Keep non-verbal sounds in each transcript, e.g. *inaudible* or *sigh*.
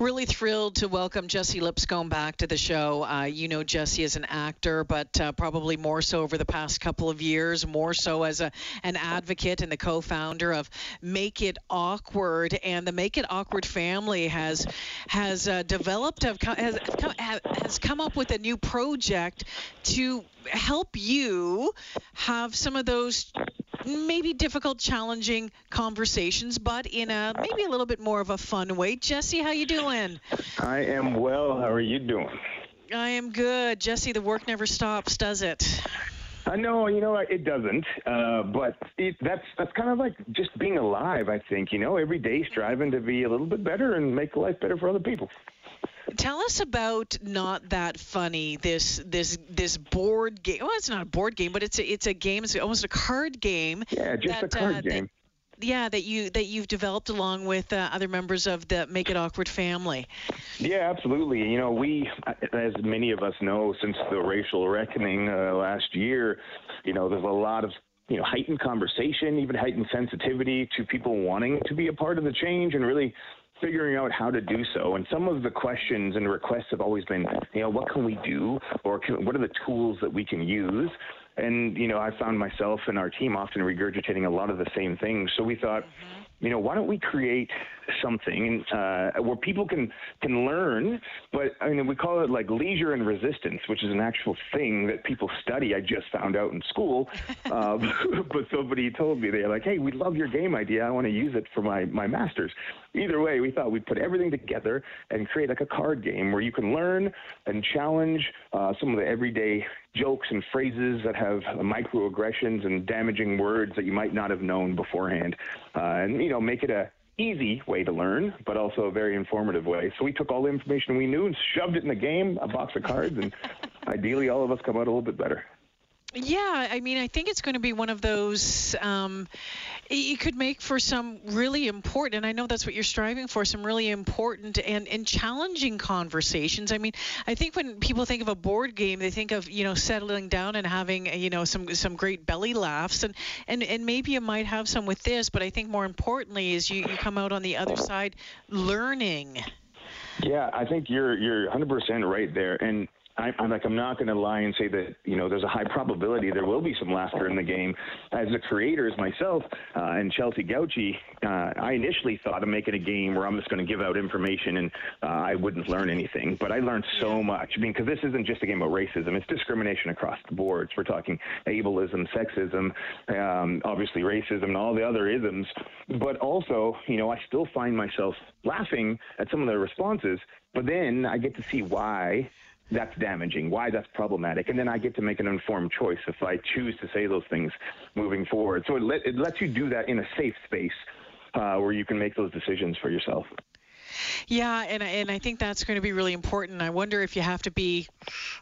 Really thrilled to welcome Jesse Lipscombe back to the show. Uh, you know Jesse as an actor, but uh, probably more so over the past couple of years, more so as a, an advocate and the co-founder of Make It Awkward. And the Make It Awkward family has has uh, developed has come, has come up with a new project to help you have some of those maybe difficult, challenging conversations, but in a maybe a little bit more of a fun way. Jesse, how you doing? I am well. How are you doing? I am good. Jesse, the work never stops, does it? I know, you know, it doesn't. Uh, but it, that's that's kind of like just being alive. I think, you know, every day striving to be a little bit better and make life better for other people. Tell us about not that funny. This this this board game. Well, it's not a board game, but it's a, it's a game. It's almost a card game. Yeah, just that, a card uh, game. That, yeah, that you that you've developed along with uh, other members of the Make It Awkward family. Yeah, absolutely. You know, we, as many of us know, since the racial reckoning uh, last year, you know, there's a lot of you know heightened conversation, even heightened sensitivity to people wanting to be a part of the change and really figuring out how to do so. And some of the questions and requests have always been, you know, what can we do, or can, what are the tools that we can use? And you know, I found myself and our team often regurgitating a lot of the same things. So we thought. Mm-hmm you know, why don't we create something uh, where people can can learn? But I mean, we call it like leisure and resistance, which is an actual thing that people study. I just found out in school, *laughs* uh, *laughs* but somebody told me they're like, "Hey, we love your game idea. I want to use it for my my masters." Either way, we thought we'd put everything together and create like a card game where you can learn and challenge uh, some of the everyday jokes and phrases that have microaggressions and damaging words that you might not have known beforehand, uh, and you know make it a easy way to learn, but also a very informative way. So we took all the information we knew and shoved it in the game, a box of cards, and *laughs* ideally all of us come out a little bit better. Yeah, I mean, I think it's going to be one of those. Um, it could make for some really important, and I know that's what you're striving for, some really important and, and challenging conversations. I mean, I think when people think of a board game, they think of you know settling down and having you know some some great belly laughs, and and and maybe you might have some with this, but I think more importantly is you you come out on the other side learning. Yeah, I think you're you're 100% right there, and I, am like, I'm not going to lie and say that, you know, there's a high probability there will be some laughter in the game. As the creators myself uh, and Chelsea Gauchi, uh, I initially thought of making a game where I'm just going to give out information and uh, I wouldn't learn anything. But I learned so much. I mean, because this isn't just a game about racism, it's discrimination across the boards. We're talking ableism, sexism, um, obviously racism, and all the other isms. But also, you know, I still find myself laughing at some of the responses, but then I get to see why that's damaging, why that's problematic, and then I get to make an informed choice if I choose to say those things moving forward. So it, let, it lets you do that in a safe space uh, where you can make those decisions for yourself. Yeah, and and I think that's going to be really important. I wonder if you have to be,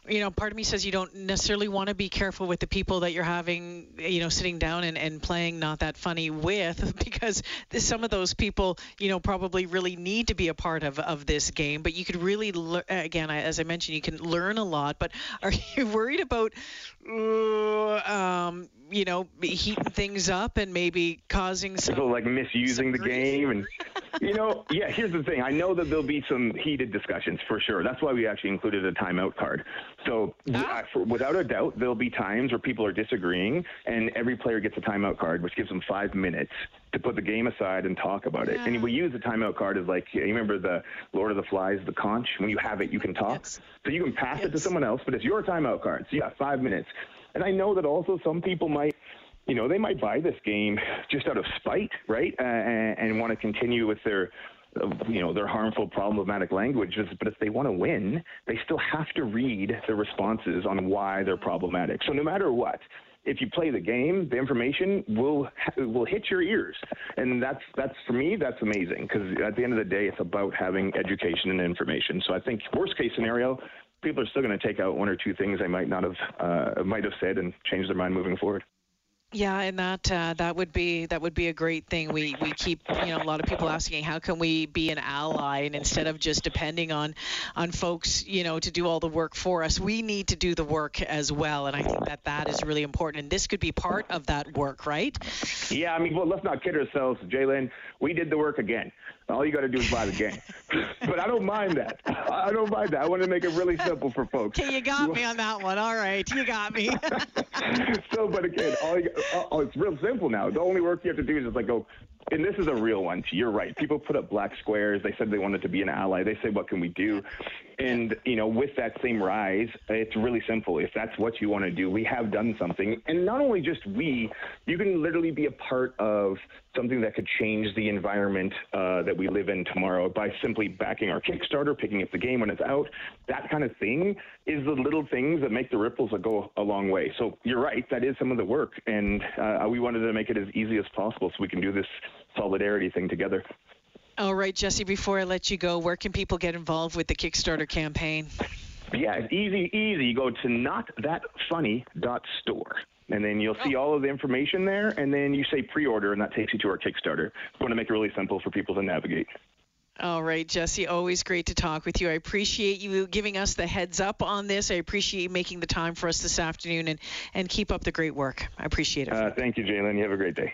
you know, part of me says you don't necessarily want to be careful with the people that you're having, you know, sitting down and, and playing not that funny with, *laughs* because some of those people, you know, probably really need to be a part of of this game. But you could really, le- again, as I mentioned, you can learn a lot. But *laughs* are you worried about, uh, um, you know, heating things up and maybe causing some people like misusing the game and *laughs* you know, yeah. Here's the thing. I know that there'll be some heated discussions for sure. That's why we actually included a timeout card. So, ah. for, without a doubt, there'll be times where people are disagreeing, and every player gets a timeout card, which gives them five minutes to put the game aside and talk about it. Yeah. And we use the timeout card as like you remember the Lord of the Flies, the conch. When you have it, you can talk. Yes. So you can pass yes. it to someone else, but it's your timeout card. So you got five minutes. And I know that also some people might you know, they might buy this game just out of spite, right? Uh, and, and want to continue with their, you know, their harmful, problematic languages. But if they want to win, they still have to read the responses on why they're problematic. So no matter what, if you play the game, the information will will hit your ears, and that's that's for me that's amazing because at the end of the day, it's about having education and information. So I think worst case scenario, people are still going to take out one or two things they might not have uh, might have said and change their mind moving forward. Yeah, and that uh, that would be that would be a great thing. We we keep you know a lot of people asking how can we be an ally, and instead of just depending on on folks you know to do all the work for us, we need to do the work as well. And I think that that is really important. And this could be part of that work, right? Yeah, I mean, well, let's not kid ourselves, Jalen. We did the work again. All you got to do is buy the game. *laughs* but I don't mind that. I don't mind that. I want to make it really simple for folks. Okay, you got me on that one. All right, you got me. *laughs* so, but again, all you, oh, it's real simple now. The only work you have to do is just like go, and this is a real one. You're right. People put up black squares. They said they wanted to be an ally. They say, what can we do? And, you know, with that same rise, it's really simple. If that's what you want to do, we have done something. And not only just we, you can literally be a part of something that could change the environment uh, that we live in tomorrow by simply backing our Kickstarter, picking up the game when it's out. That kind of thing is the little things that make the ripples that go a long way. So you're right, that is some of the work, and uh, we wanted to make it as easy as possible so we can do this solidarity thing togetger. All right, Jesse. Before I let you go, where can people get involved with the Kickstarter campaign? Yeah, it's easy, easy. You go to notthatfunny.store and then you'll see oh. all of the information there, and then you say pre-order, and that takes you to our Kickstarter. We want to make it really simple for people to navigate. All right, Jesse, always great to talk with you. I appreciate you giving us the heads up on this. I appreciate you making the time for us this afternoon, and, and keep up the great work. I appreciate it. Uh, thank you, Jalen. You have a great day.